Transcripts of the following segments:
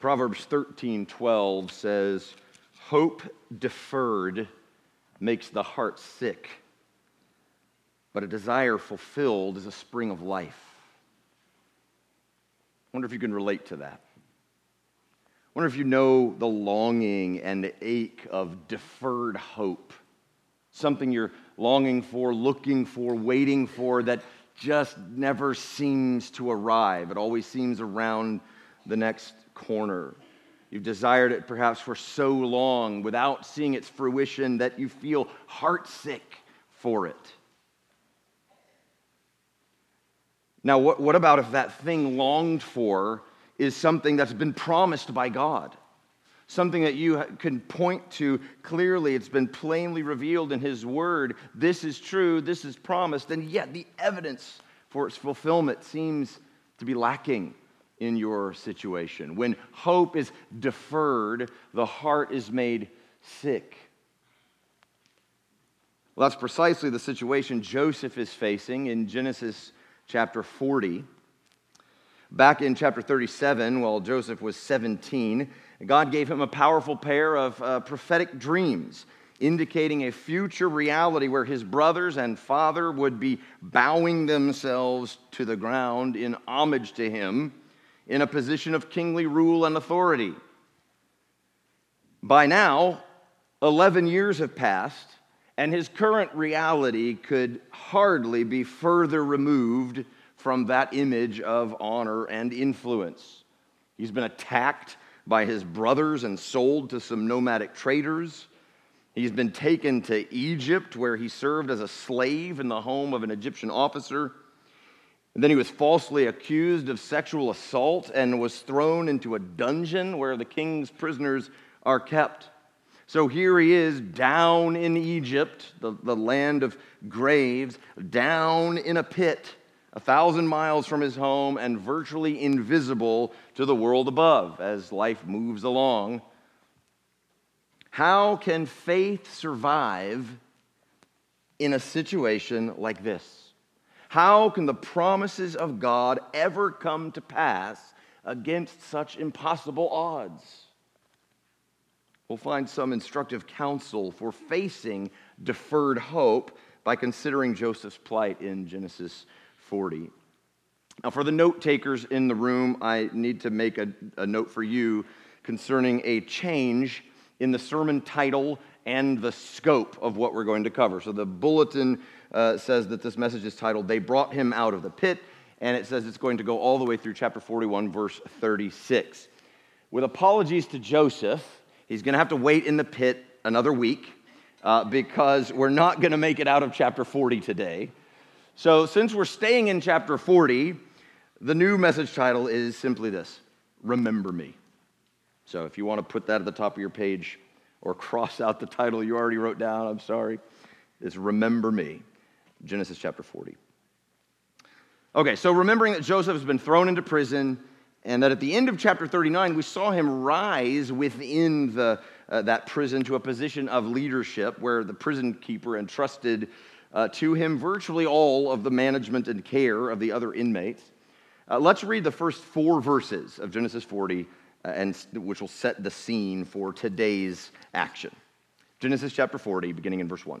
Proverbs 13 12 says, Hope deferred makes the heart sick, but a desire fulfilled is a spring of life. I wonder if you can relate to that. I wonder if you know the longing and the ache of deferred hope, something you're longing for, looking for, waiting for that just never seems to arrive. It always seems around the next corner. You've desired it perhaps for so long without seeing its fruition that you feel heartsick for it. Now, what, what about if that thing longed for is something that's been promised by God? Something that you can point to clearly. It's been plainly revealed in His Word. This is true, this is promised, and yet the evidence for its fulfillment seems to be lacking in your situation. When hope is deferred, the heart is made sick. Well, that's precisely the situation Joseph is facing in Genesis chapter 40. Back in chapter 37, while Joseph was 17, God gave him a powerful pair of uh, prophetic dreams indicating a future reality where his brothers and father would be bowing themselves to the ground in homage to him in a position of kingly rule and authority. By now, 11 years have passed, and his current reality could hardly be further removed from that image of honor and influence. He's been attacked by his brothers and sold to some nomadic traders. He's been taken to Egypt, where he served as a slave in the home of an Egyptian officer. And then he was falsely accused of sexual assault and was thrown into a dungeon where the king's prisoners are kept. So here he is down in Egypt, the, the land of graves, down in a pit, a thousand miles from his home and virtually invisible to the world above as life moves along. How can faith survive in a situation like this? How can the promises of God ever come to pass against such impossible odds? We'll find some instructive counsel for facing deferred hope by considering Joseph's plight in Genesis 40. Now, for the note takers in the room, I need to make a, a note for you concerning a change in the sermon title and the scope of what we're going to cover. So, the bulletin uh, says that this message is titled, They Brought Him Out of the Pit, and it says it's going to go all the way through chapter 41, verse 36. With apologies to Joseph, he's going to have to wait in the pit another week uh, because we're not going to make it out of chapter 40 today. So, since we're staying in chapter 40, the new message title is simply this Remember Me. So, if you want to put that at the top of your page or cross out the title you already wrote down, I'm sorry, it's Remember Me. Genesis chapter 40. Okay, so remembering that Joseph has been thrown into prison, and that at the end of chapter 39, we saw him rise within the, uh, that prison to a position of leadership where the prison keeper entrusted uh, to him virtually all of the management and care of the other inmates. Uh, let's read the first four verses of Genesis 40, uh, and, which will set the scene for today's action. Genesis chapter 40, beginning in verse 1.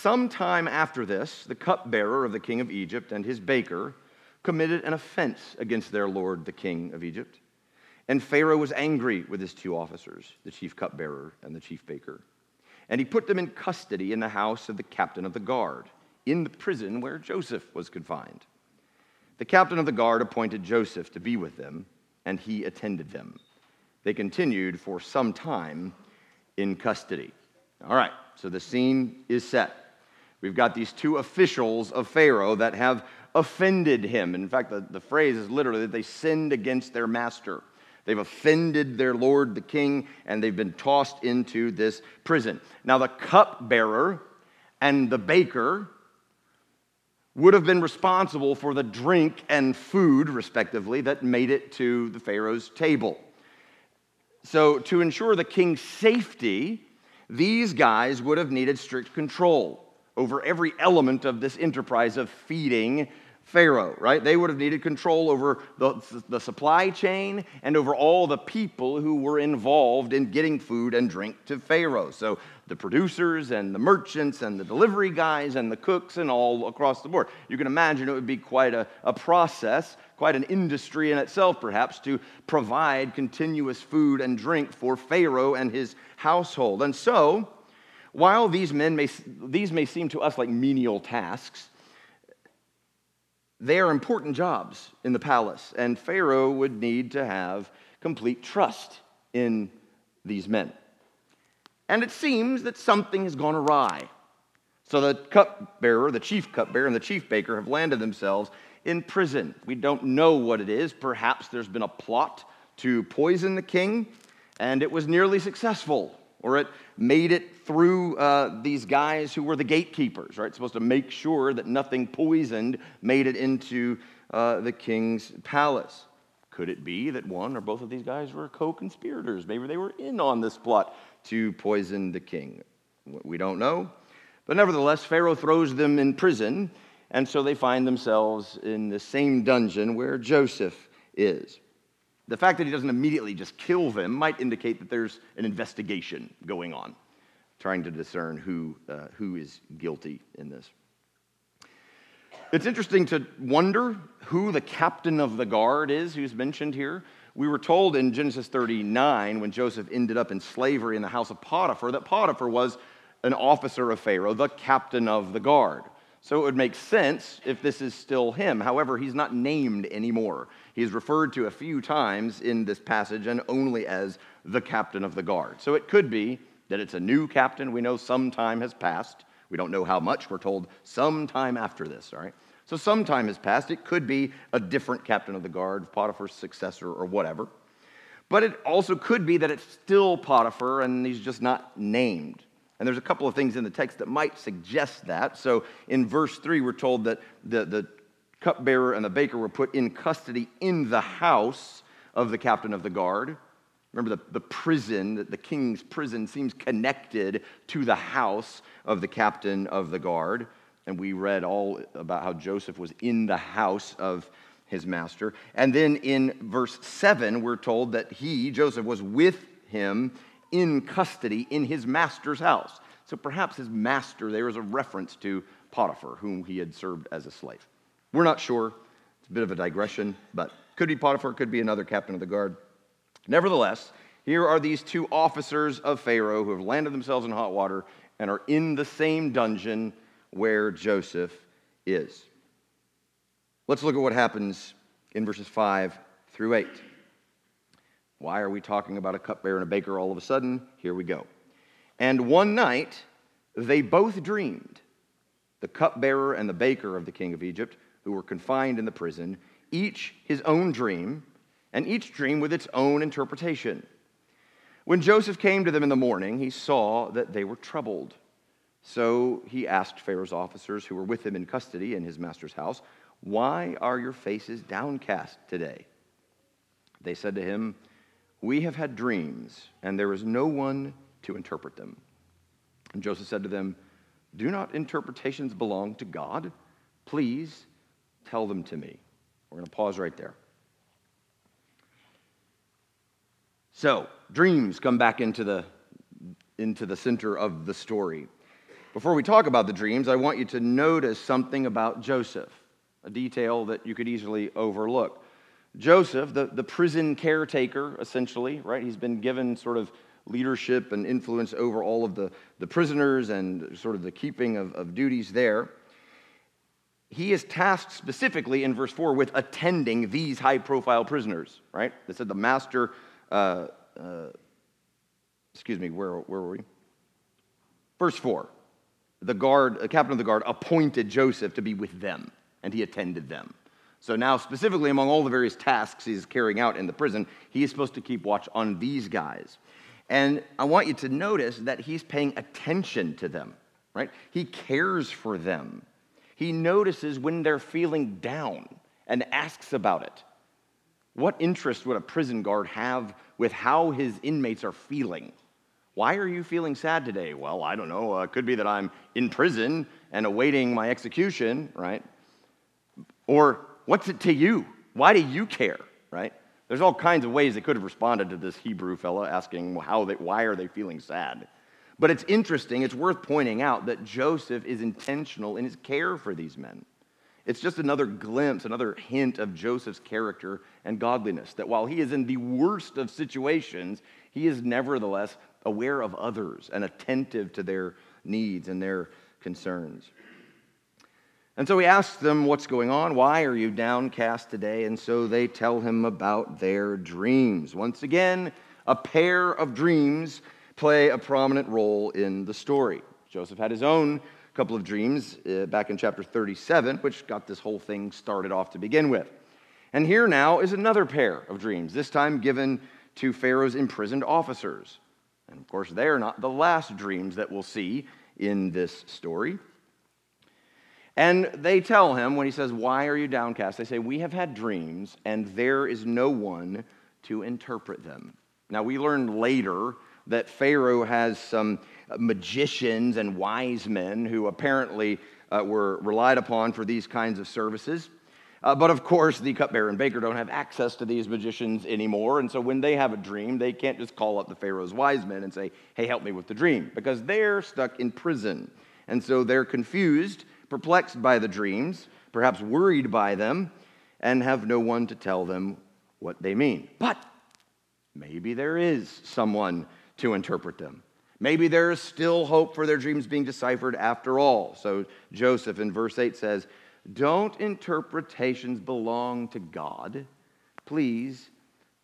Sometime after this, the cupbearer of the king of Egypt and his baker committed an offense against their lord, the king of Egypt. And Pharaoh was angry with his two officers, the chief cupbearer and the chief baker. And he put them in custody in the house of the captain of the guard, in the prison where Joseph was confined. The captain of the guard appointed Joseph to be with them, and he attended them. They continued for some time in custody. All right, so the scene is set. We've got these two officials of Pharaoh that have offended him. In fact, the, the phrase is literally that they sinned against their master. They've offended their lord, the king, and they've been tossed into this prison. Now, the cupbearer and the baker would have been responsible for the drink and food, respectively, that made it to the Pharaoh's table. So, to ensure the king's safety, these guys would have needed strict control over every element of this enterprise of feeding Pharaoh, right? They would have needed control over the, the supply chain and over all the people who were involved in getting food and drink to Pharaoh. So the producers and the merchants and the delivery guys and the cooks and all across the board. You can imagine it would be quite a, a process, quite an industry in itself, perhaps, to provide continuous food and drink for Pharaoh and his household. And so, while these men may, these may seem to us like menial tasks, they are important jobs in the palace, and Pharaoh would need to have complete trust in these men. And it seems that something has gone awry. So the cupbearer, the chief cupbearer, and the chief baker have landed themselves in prison. We don't know what it is. Perhaps there's been a plot to poison the king, and it was nearly successful or it made it through uh, these guys who were the gatekeepers, right? Supposed to make sure that nothing poisoned made it into uh, the king's palace. Could it be that one or both of these guys were co conspirators? Maybe they were in on this plot to poison the king. We don't know. But nevertheless, Pharaoh throws them in prison, and so they find themselves in the same dungeon where Joseph is. The fact that he doesn't immediately just kill them might indicate that there's an investigation going on, trying to discern who, uh, who is guilty in this. It's interesting to wonder who the captain of the guard is who's mentioned here. We were told in Genesis 39, when Joseph ended up in slavery in the house of Potiphar, that Potiphar was an officer of Pharaoh, the captain of the guard. So it would make sense if this is still him. However, he's not named anymore. He's referred to a few times in this passage and only as the captain of the guard. So it could be that it's a new captain. We know some time has passed. We don't know how much. We're told some time after this, all right? So some time has passed. It could be a different captain of the guard, Potiphar's successor, or whatever. But it also could be that it's still Potiphar and he's just not named. And there's a couple of things in the text that might suggest that. So in verse 3, we're told that the, the cupbearer and the baker were put in custody in the house of the captain of the guard. Remember, the, the prison, the king's prison, seems connected to the house of the captain of the guard. And we read all about how Joseph was in the house of his master. And then in verse 7, we're told that he, Joseph, was with him in custody in his master's house. So perhaps his master there is a reference to Potiphar, whom he had served as a slave. We're not sure. It's a bit of a digression, but could be Potiphar, could be another captain of the guard. Nevertheless, here are these two officers of Pharaoh who have landed themselves in hot water and are in the same dungeon where Joseph is. Let's look at what happens in verses 5 through 8. Why are we talking about a cupbearer and a baker all of a sudden? Here we go. And one night they both dreamed, the cupbearer and the baker of the king of Egypt, who were confined in the prison, each his own dream, and each dream with its own interpretation. When Joseph came to them in the morning, he saw that they were troubled. So he asked Pharaoh's officers who were with him in custody in his master's house, Why are your faces downcast today? They said to him, we have had dreams, and there is no one to interpret them. And Joseph said to them, Do not interpretations belong to God? Please tell them to me. We're going to pause right there. So, dreams come back into the, into the center of the story. Before we talk about the dreams, I want you to notice something about Joseph, a detail that you could easily overlook. Joseph, the, the prison caretaker, essentially, right? He's been given sort of leadership and influence over all of the, the prisoners and sort of the keeping of, of duties there. He is tasked specifically in verse 4 with attending these high profile prisoners, right? They said the master, uh, uh, excuse me, where, where were we? Verse 4 the guard, the captain of the guard appointed Joseph to be with them, and he attended them. So now, specifically among all the various tasks he's carrying out in the prison, he is supposed to keep watch on these guys. And I want you to notice that he's paying attention to them, right? He cares for them. He notices when they're feeling down and asks about it. What interest would a prison guard have with how his inmates are feeling? Why are you feeling sad today? Well, I don't know. Uh, it could be that I'm in prison and awaiting my execution, right? Or, what's it to you? Why do you care, right? There's all kinds of ways they could have responded to this Hebrew fellow asking how they, why are they feeling sad. But it's interesting, it's worth pointing out that Joseph is intentional in his care for these men. It's just another glimpse, another hint of Joseph's character and godliness. That while he is in the worst of situations, he is nevertheless aware of others and attentive to their needs and their concerns. And so he asks them what's going on. Why are you downcast today? And so they tell him about their dreams. Once again, a pair of dreams play a prominent role in the story. Joseph had his own couple of dreams uh, back in chapter 37, which got this whole thing started off to begin with. And here now is another pair of dreams, this time given to Pharaoh's imprisoned officers. And of course, they are not the last dreams that we'll see in this story. And they tell him, when he says, Why are you downcast? They say, We have had dreams, and there is no one to interpret them. Now, we learn later that Pharaoh has some magicians and wise men who apparently uh, were relied upon for these kinds of services. Uh, but of course, the cupbearer and baker don't have access to these magicians anymore. And so when they have a dream, they can't just call up the Pharaoh's wise men and say, hey, help me with the dream, because they're stuck in prison. And so they're confused, perplexed by the dreams, perhaps worried by them, and have no one to tell them what they mean. But maybe there is someone to interpret them. Maybe there is still hope for their dreams being deciphered after all. So Joseph in verse 8 says, Don't interpretations belong to God? Please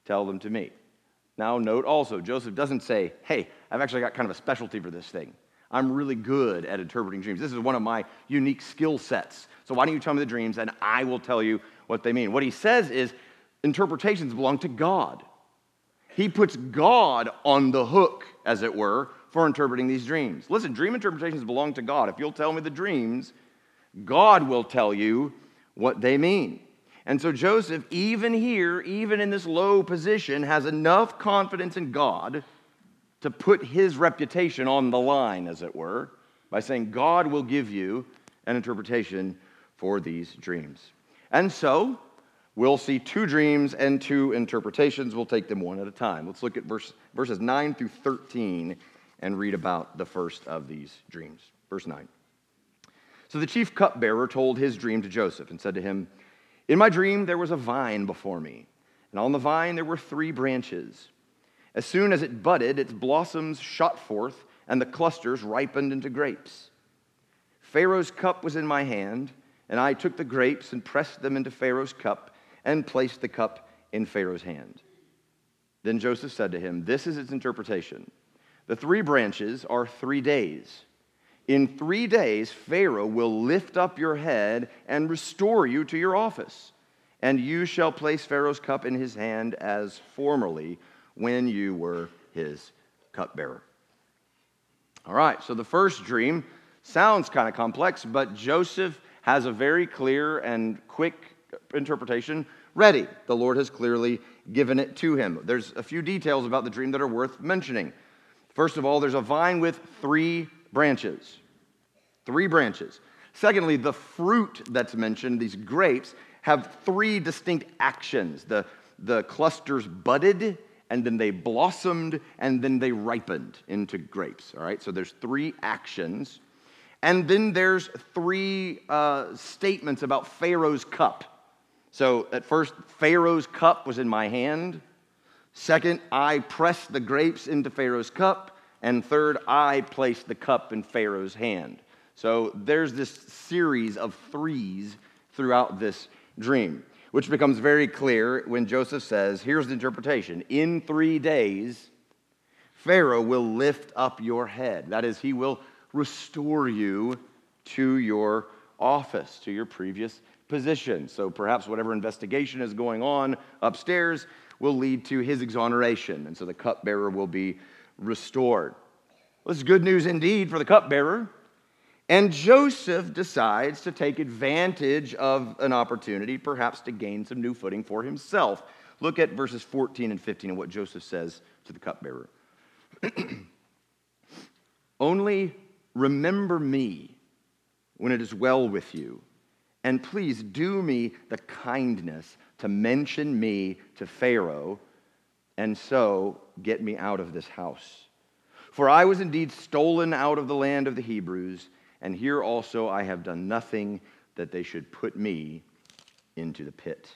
tell them to me. Now, note also, Joseph doesn't say, Hey, I've actually got kind of a specialty for this thing. I'm really good at interpreting dreams. This is one of my unique skill sets. So why don't you tell me the dreams and I will tell you what they mean? What he says is interpretations belong to God. He puts God on the hook, as it were, for interpreting these dreams. Listen, dream interpretations belong to God. If you'll tell me the dreams, God will tell you what they mean. And so Joseph, even here, even in this low position, has enough confidence in God to put his reputation on the line, as it were, by saying, God will give you an interpretation for these dreams. And so we'll see two dreams and two interpretations. We'll take them one at a time. Let's look at verse, verses 9 through 13 and read about the first of these dreams. Verse 9. So the chief cupbearer told his dream to Joseph and said to him, In my dream there was a vine before me, and on the vine there were three branches. As soon as it budded, its blossoms shot forth, and the clusters ripened into grapes. Pharaoh's cup was in my hand, and I took the grapes and pressed them into Pharaoh's cup and placed the cup in Pharaoh's hand. Then Joseph said to him, This is its interpretation. The three branches are three days. In three days, Pharaoh will lift up your head and restore you to your office, and you shall place Pharaoh's cup in his hand as formerly when you were his cupbearer. All right, so the first dream sounds kind of complex, but Joseph has a very clear and quick interpretation ready. The Lord has clearly given it to him. There's a few details about the dream that are worth mentioning. First of all, there's a vine with three branches. Three branches. Secondly, the fruit that's mentioned, these grapes, have three distinct actions. The, the clusters budded, and then they blossomed, and then they ripened into grapes. All right, so there's three actions. And then there's three uh, statements about Pharaoh's cup. So at first, Pharaoh's cup was in my hand. Second, I pressed the grapes into Pharaoh's cup. And third, I placed the cup in Pharaoh's hand. So there's this series of threes throughout this dream, which becomes very clear when Joseph says, Here's the interpretation. In three days, Pharaoh will lift up your head. That is, he will restore you to your office, to your previous position. So perhaps whatever investigation is going on upstairs, will lead to his exoneration. And so the cupbearer will be restored. Well, this is good news indeed for the cupbearer. And Joseph decides to take advantage of an opportunity, perhaps to gain some new footing for himself. Look at verses 14 and 15 and what Joseph says to the cupbearer. Only remember me when it is well with you, And please do me the kindness to mention me to Pharaoh, and so get me out of this house. For I was indeed stolen out of the land of the Hebrews, and here also I have done nothing that they should put me into the pit.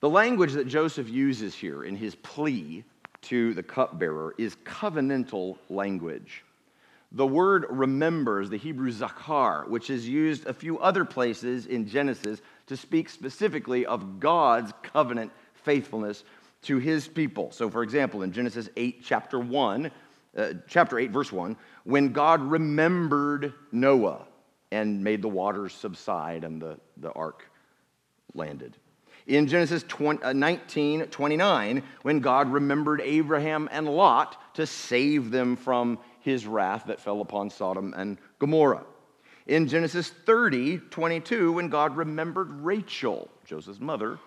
The language that Joseph uses here in his plea to the cupbearer is covenantal language. The word remembers the Hebrew zakar, which is used a few other places in Genesis to speak specifically of God's covenant faithfulness to his people. So, for example, in Genesis 8, chapter 1, uh, chapter 8, verse 1, when God remembered Noah and made the waters subside and the, the ark landed. In Genesis 20, uh, 19, 29, when God remembered Abraham and Lot to save them from his wrath that fell upon Sodom and Gomorrah. In Genesis 30, 22, when God remembered Rachel, Joseph's mother,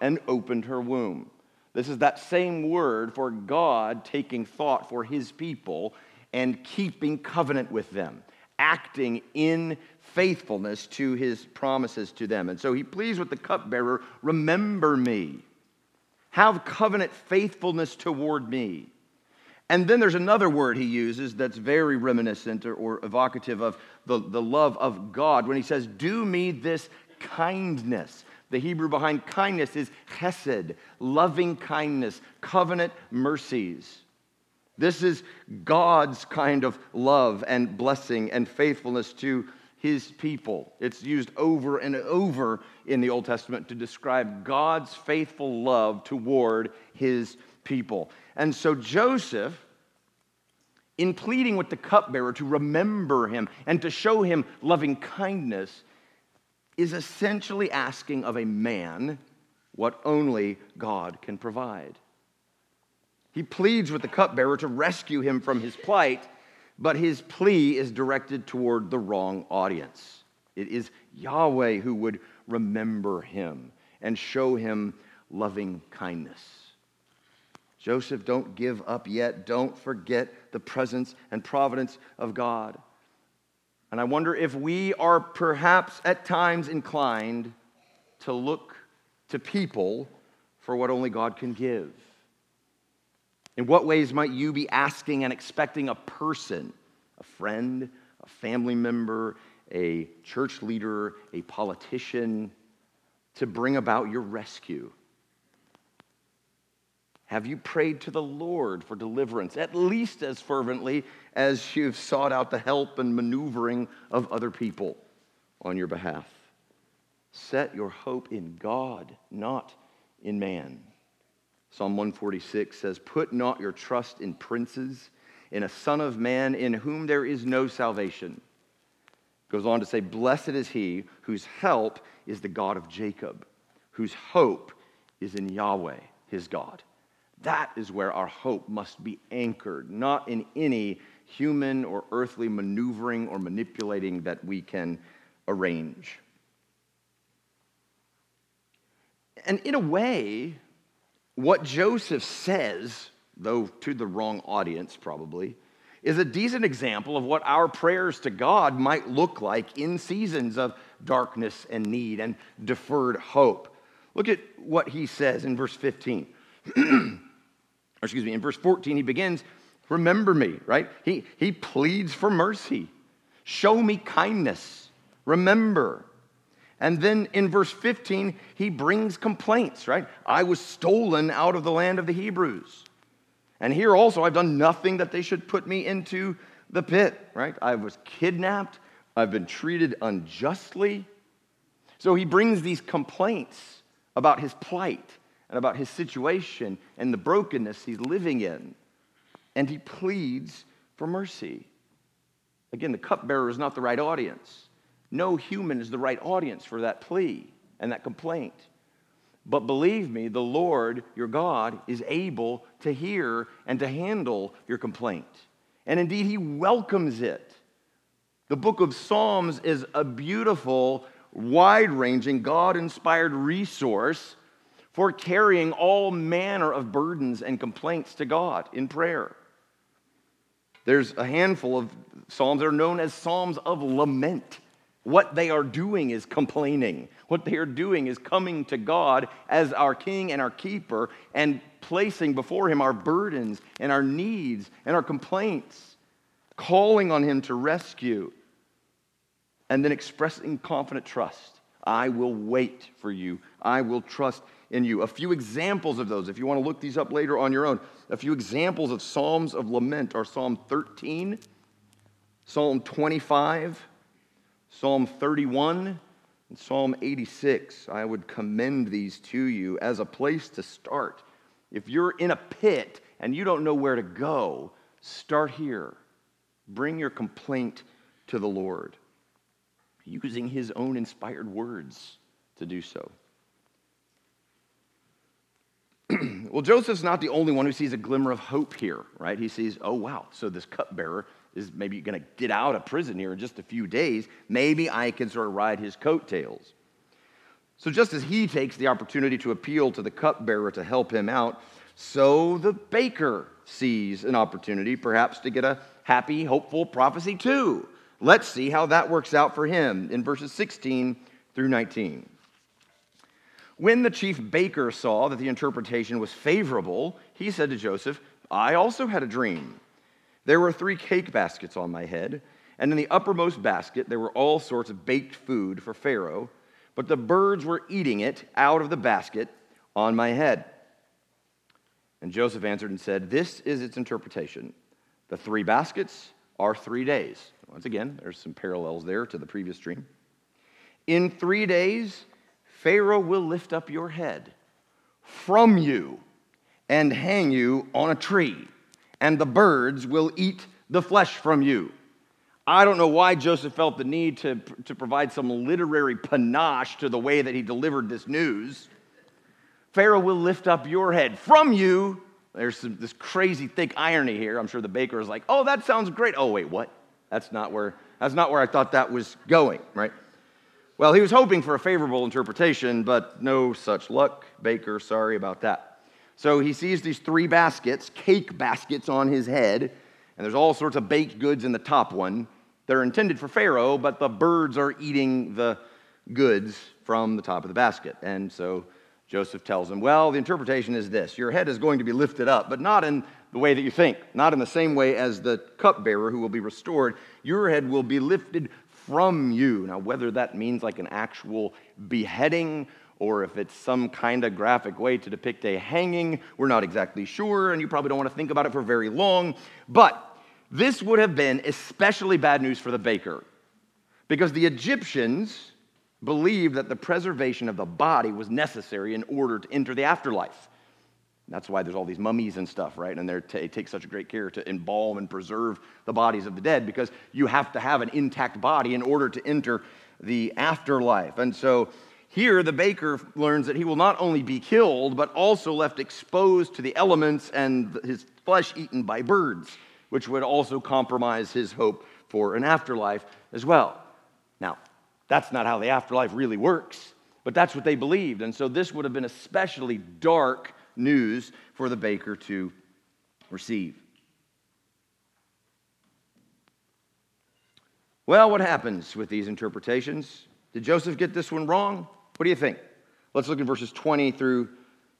and opened her womb. This is that same word for God taking thought for his people and keeping covenant with them, acting in faithfulness to his promises to them. And so he pleads with the cupbearer remember me, have covenant faithfulness toward me. And then there's another word he uses that's very reminiscent or, or evocative of the, the love of God when he says, Do me this kindness. The Hebrew behind kindness is chesed, loving kindness, covenant mercies. This is God's kind of love and blessing and faithfulness to his people. It's used over and over in the Old Testament to describe God's faithful love toward his people. And so Joseph, in pleading with the cupbearer to remember him and to show him loving kindness, is essentially asking of a man what only God can provide. He pleads with the cupbearer to rescue him from his plight, but his plea is directed toward the wrong audience. It is Yahweh who would remember him and show him loving kindness. Joseph, don't give up yet. Don't forget the presence and providence of God. And I wonder if we are perhaps at times inclined to look to people for what only God can give. In what ways might you be asking and expecting a person, a friend, a family member, a church leader, a politician, to bring about your rescue? Have you prayed to the Lord for deliverance, at least as fervently as you've sought out the help and maneuvering of other people on your behalf? Set your hope in God, not in man. Psalm 146 says, Put not your trust in princes, in a son of man in whom there is no salvation. Goes on to say, Blessed is he whose help is the God of Jacob, whose hope is in Yahweh, his God. That is where our hope must be anchored, not in any human or earthly maneuvering or manipulating that we can arrange. And in a way, what Joseph says, though to the wrong audience probably, is a decent example of what our prayers to God might look like in seasons of darkness and need and deferred hope. Look at what he says in verse 15. excuse me, in verse 14, he begins, Remember me, right? He, he pleads for mercy. Show me kindness. Remember. And then in verse 15, he brings complaints, right? I was stolen out of the land of the Hebrews. And here also, I've done nothing that they should put me into the pit, right? I was kidnapped. I've been treated unjustly. So he brings these complaints about his plight and about his situation and the brokenness he's living in. And he pleads for mercy. Again, the cupbearer is not the right audience. No human is the right audience for that plea and that complaint. But believe me, the Lord, your God, is able to hear and to handle your complaint. And indeed, he welcomes it. The book of Psalms is a beautiful, wide ranging, God inspired resource for carrying all manner of burdens and complaints to God in prayer. There's a handful of Psalms that are known as Psalms of lament. What they are doing is complaining. What they are doing is coming to God as our king and our keeper and placing before him our burdens and our needs and our complaints, calling on him to rescue, and then expressing confident trust. I will wait for you. I will trust in you. A few examples of those, if you want to look these up later on your own, a few examples of Psalms of lament are Psalm 13, Psalm 25, Psalm 31, and Psalm 86. I would commend these to you as a place to start. If you're in a pit and you don't know where to go, start here. Bring your complaint to the Lord, using his own inspired words to do so. well, Joseph's not the only one who sees a glimmer of hope here, right? He sees, oh, wow, so this cupbearer is maybe going to get out of prison here in just a few days. Maybe I can sort of ride his coattails. So, just as he takes the opportunity to appeal to the cupbearer to help him out, so the baker sees an opportunity perhaps to get a happy, hopeful prophecy too. Let's see how that works out for him in verses 16 through 19. When the chief baker saw that the interpretation was favorable, he said to Joseph, I also had a dream. There were three cake baskets on my head, and in the uppermost basket there were all sorts of baked food for Pharaoh, but the birds were eating it out of the basket on my head. And Joseph answered and said, This is its interpretation. The three baskets are three days. Once again, there's some parallels there to the previous dream. In three days, Pharaoh will lift up your head from you and hang you on a tree and the birds will eat the flesh from you. I don't know why Joseph felt the need to, to provide some literary panache to the way that he delivered this news. Pharaoh will lift up your head from you. There's some, this crazy thick irony here. I'm sure the baker is like, oh, that sounds great. Oh, wait, what? That's not where, that's not where I thought that was going, right? Well, he was hoping for a favorable interpretation, but no such luck. Baker, sorry about that. So he sees these three baskets, cake baskets on his head, and there's all sorts of baked goods in the top one. They're intended for Pharaoh, but the birds are eating the goods from the top of the basket. And so Joseph tells him, Well, the interpretation is this your head is going to be lifted up, but not in the way that you think, not in the same way as the cupbearer who will be restored. Your head will be lifted from you. Now, whether that means like an actual beheading or if it's some kind of graphic way to depict a hanging. We're not exactly sure, and you probably don't want to think about it for very long. But this would have been especially bad news for the baker because the Egyptians believed that the preservation of the body was necessary in order to enter the afterlife. That's why there's all these mummies and stuff, right? And they take such great care to embalm and preserve the bodies of the dead because you have to have an intact body in order to enter the afterlife. And so here, the baker learns that he will not only be killed, but also left exposed to the elements and his flesh eaten by birds, which would also compromise his hope for an afterlife as well. Now, that's not how the afterlife really works, but that's what they believed. And so this would have been especially dark news for the baker to receive. Well, what happens with these interpretations? Did Joseph get this one wrong? What do you think? Let's look at verses 20 through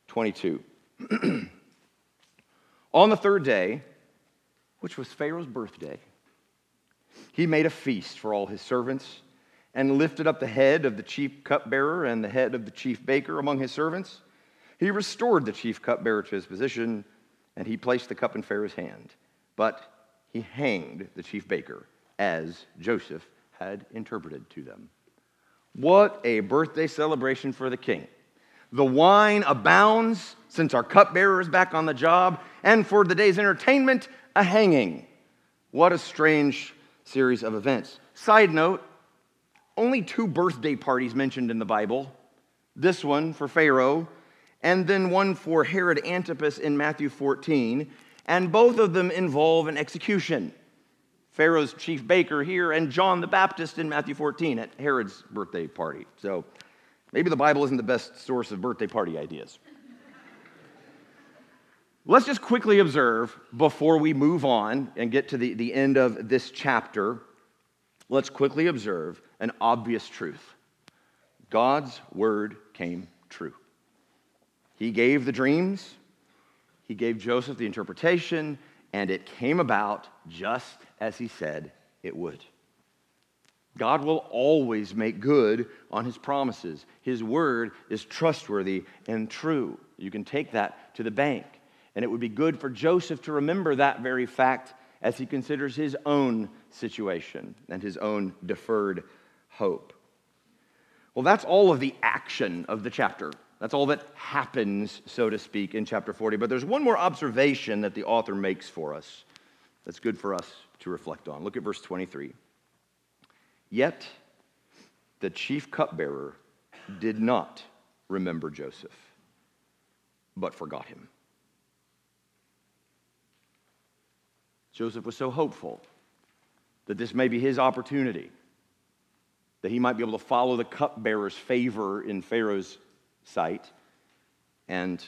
22. On the third day, which was Pharaoh's birthday, he made a feast for all his servants and lifted up the head of the chief cupbearer and the head of the chief baker among his servants. He restored the chief cupbearer to his position, and he placed the cup in Pharaoh's hand. But he hanged the chief baker, as Joseph had interpreted to them. What a birthday celebration for the king. The wine abounds since our cupbearer is back on the job, and for the day's entertainment, a hanging. What a strange series of events. Side note only two birthday parties mentioned in the Bible this one for Pharaoh, and then one for Herod Antipas in Matthew 14, and both of them involve an execution. Pharaoh's chief baker here, and John the Baptist in Matthew 14 at Herod's birthday party. So maybe the Bible isn't the best source of birthday party ideas. Let's just quickly observe before we move on and get to the, the end of this chapter let's quickly observe an obvious truth God's word came true. He gave the dreams, he gave Joseph the interpretation, and it came about just as he said it would. God will always make good on his promises. His word is trustworthy and true. You can take that to the bank. And it would be good for Joseph to remember that very fact as he considers his own situation and his own deferred hope. Well, that's all of the action of the chapter. That's all that happens, so to speak, in chapter 40. But there's one more observation that the author makes for us that's good for us to reflect on. Look at verse 23. Yet the chief cupbearer did not remember Joseph, but forgot him. Joseph was so hopeful that this may be his opportunity, that he might be able to follow the cupbearer's favor in Pharaoh's sight and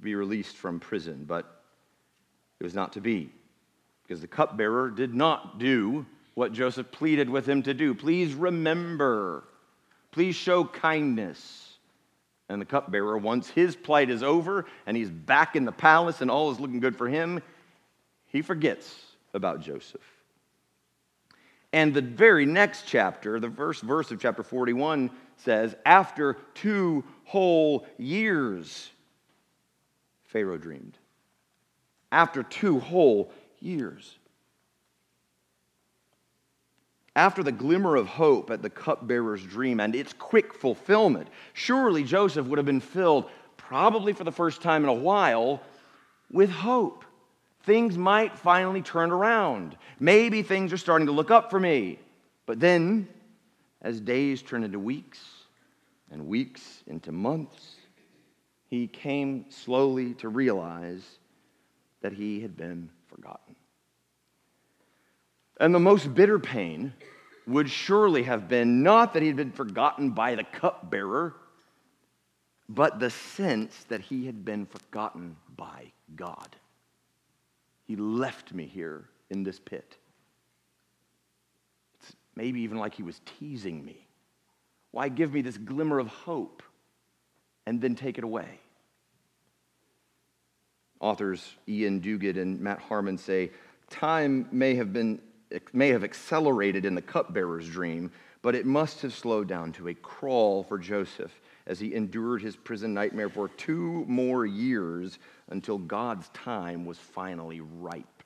be released from prison. But it was not to be, because the cupbearer did not do what Joseph pleaded with him to do. Please remember, please show kindness. And the cupbearer, once his plight is over and he's back in the palace and all is looking good for him, he forgets about Joseph. And the very next chapter, the first verse of chapter 41 says, After two whole years, Pharaoh dreamed. After two whole years. After the glimmer of hope at the cupbearer's dream and its quick fulfillment, surely Joseph would have been filled, probably for the first time in a while, with hope. Things might finally turn around. Maybe things are starting to look up for me. But then, as days turn into weeks and weeks into months, he came slowly to realize that he had been forgotten. And the most bitter pain would surely have been not that he had been forgotten by the cupbearer, but the sense that he had been forgotten by God. He left me here in this pit. It's maybe even like he was teasing me. Why give me this glimmer of hope and then take it away? Authors Iain Duguid and Matt Harmon say time may have been may have accelerated in the cupbearer's dream, but it must have slowed down to a crawl for Joseph as he endured his prison nightmare for two more years until God's time was finally ripe.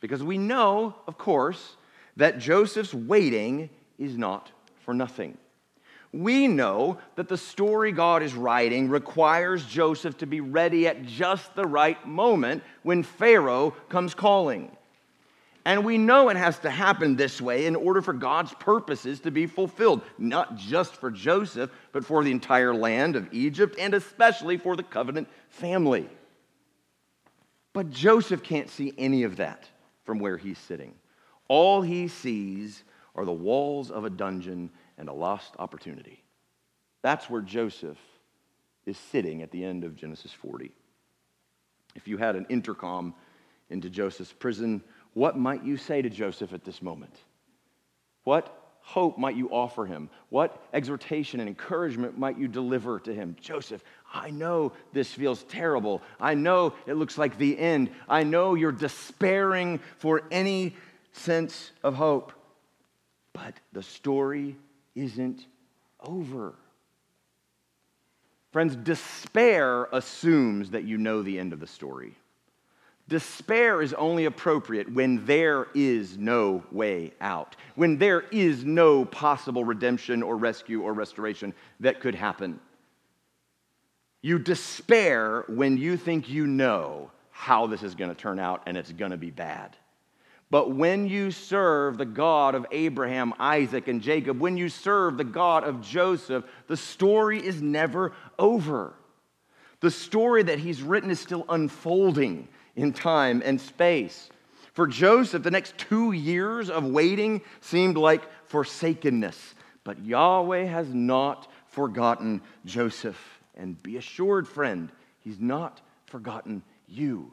Because we know, of course, that Joseph's waiting is not for nothing. We know that the story God is writing requires Joseph to be ready at just the right moment when Pharaoh comes calling. And we know it has to happen this way in order for God's purposes to be fulfilled, not just for Joseph, but for the entire land of Egypt and especially for the covenant family. But Joseph can't see any of that from where he's sitting. All he sees are the walls of a dungeon and a lost opportunity. That's where Joseph is sitting at the end of Genesis 40. If you had an intercom into Joseph's prison, what might you say to Joseph at this moment? What hope might you offer him? What exhortation and encouragement might you deliver to him? Joseph, I know this feels terrible. I know it looks like the end. I know you're despairing for any sense of hope. But the story isn't over. Friends, despair assumes that you know the end of the story. Despair is only appropriate when there is no way out, when there is no possible redemption or rescue or restoration that could happen. You despair when you think you know how this is going to turn out and it's going to be bad. But when you serve the God of Abraham, Isaac, and Jacob, when you serve the God of Joseph, the story is never over. The story that he's written is still unfolding in time and space. For Joseph, the next two years of waiting seemed like forsakenness. But Yahweh has not forgotten Joseph. And be assured, friend, he's not forgotten you.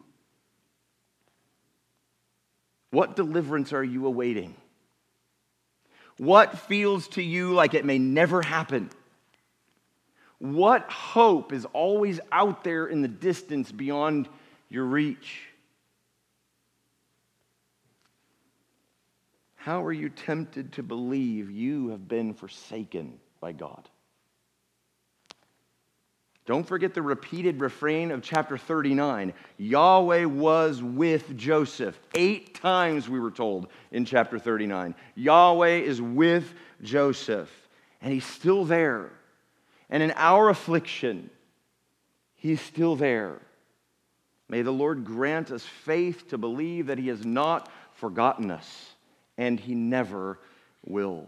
What deliverance are you awaiting? What feels to you like it may never happen? What hope is always out there in the distance beyond your reach? How are you tempted to believe you have been forsaken by God? Don't forget the repeated refrain of chapter 39 Yahweh was with Joseph. Eight times we were told in chapter 39. Yahweh is with Joseph, and he's still there. And in our affliction, he's still there. May the Lord grant us faith to believe that he has not forgotten us, and he never will.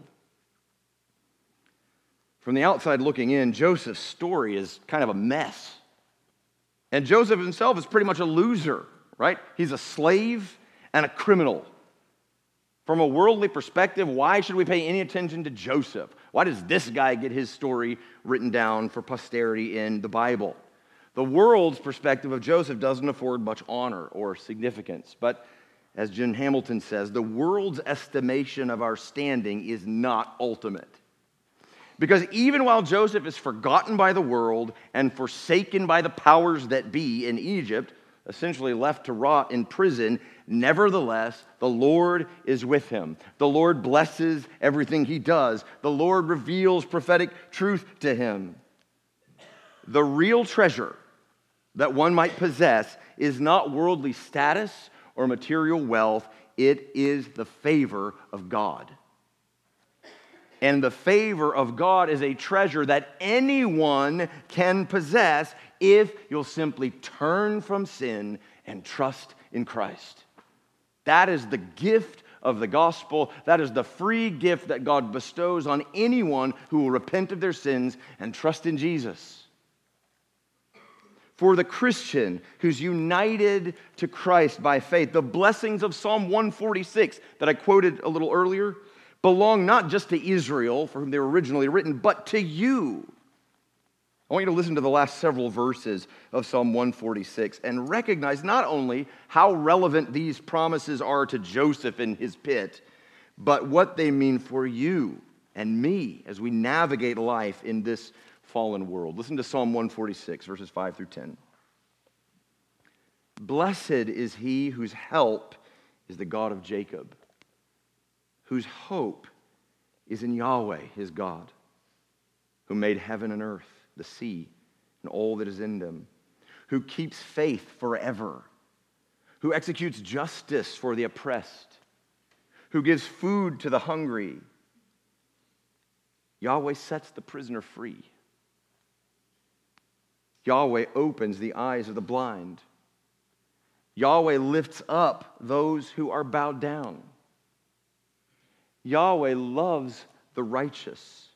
From the outside looking in, Joseph's story is kind of a mess. And Joseph himself is pretty much a loser, right? He's a slave and a criminal. From a worldly perspective, why should we pay any attention to Joseph? Why does this guy get his story written down for posterity in the Bible? The world's perspective of Joseph doesn't afford much honor or significance. But as Jim Hamilton says, the world's estimation of our standing is not ultimate. Because even while Joseph is forgotten by the world and forsaken by the powers that be in Egypt, essentially left to rot in prison, nevertheless, the Lord is with him. The Lord blesses everything he does, the Lord reveals prophetic truth to him. The real treasure that one might possess is not worldly status or material wealth, it is the favor of God. And the favor of God is a treasure that anyone can possess if you'll simply turn from sin and trust in Christ. That is the gift of the gospel. That is the free gift that God bestows on anyone who will repent of their sins and trust in Jesus. For the Christian who's united to Christ by faith, the blessings of Psalm 146 that I quoted a little earlier belong not just to Israel, for whom they were originally written, but to you. I want you to listen to the last several verses of Psalm 146 and recognize not only how relevant these promises are to Joseph in his pit, but what they mean for you and me as we navigate life in this fallen world. Listen to Psalm 146, verses 5 through 10. Blessed is he whose help is the God of Jacob whose hope is in Yahweh, his God, who made heaven and earth, the sea, and all that is in them, who keeps faith forever, who executes justice for the oppressed, who gives food to the hungry. Yahweh sets the prisoner free. Yahweh opens the eyes of the blind. Yahweh lifts up those who are bowed down. Yahweh loves the righteous.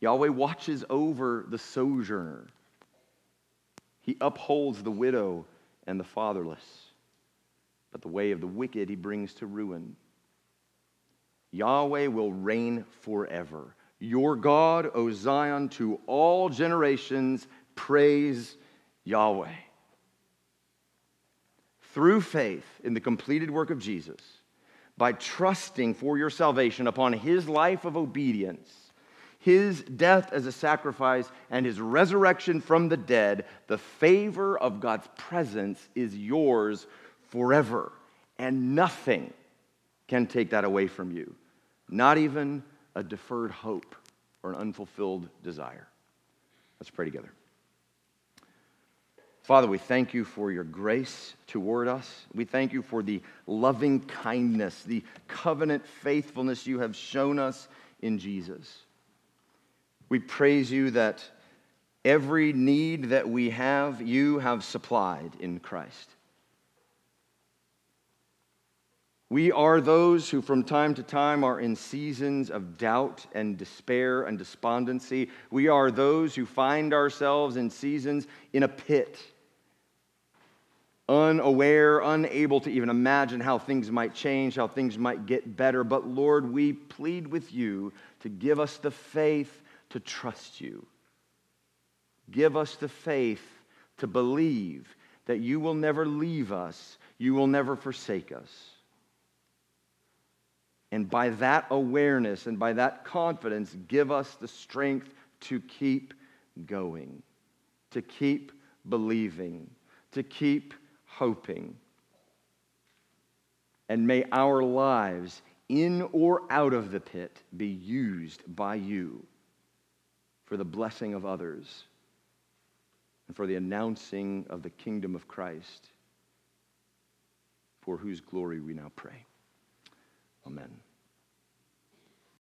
Yahweh watches over the sojourner. He upholds the widow and the fatherless. But the way of the wicked he brings to ruin. Yahweh will reign forever. Your God, O Zion, to all generations, praise Yahweh. Through faith in the completed work of Jesus, by trusting for your salvation upon his life of obedience, his death as a sacrifice, and his resurrection from the dead, the favor of God's presence is yours forever. And nothing can take that away from you, not even a deferred hope or an unfulfilled desire. Let's pray together. Father, we thank you for your grace toward us. We thank you for the loving kindness, the covenant faithfulness you have shown us in Jesus. We praise you that every need that we have, you have supplied in Christ. We are those who, from time to time, are in seasons of doubt and despair and despondency. We are those who find ourselves in seasons in a pit unaware, unable to even imagine how things might change, how things might get better. But Lord, we plead with you to give us the faith to trust you. Give us the faith to believe that you will never leave us, you will never forsake us. And by that awareness and by that confidence, give us the strength to keep going, to keep believing, to keep hoping. And may our lives, in or out of the pit, be used by you for the blessing of others and for the announcing of the kingdom of Christ, for whose glory we now pray. Amen.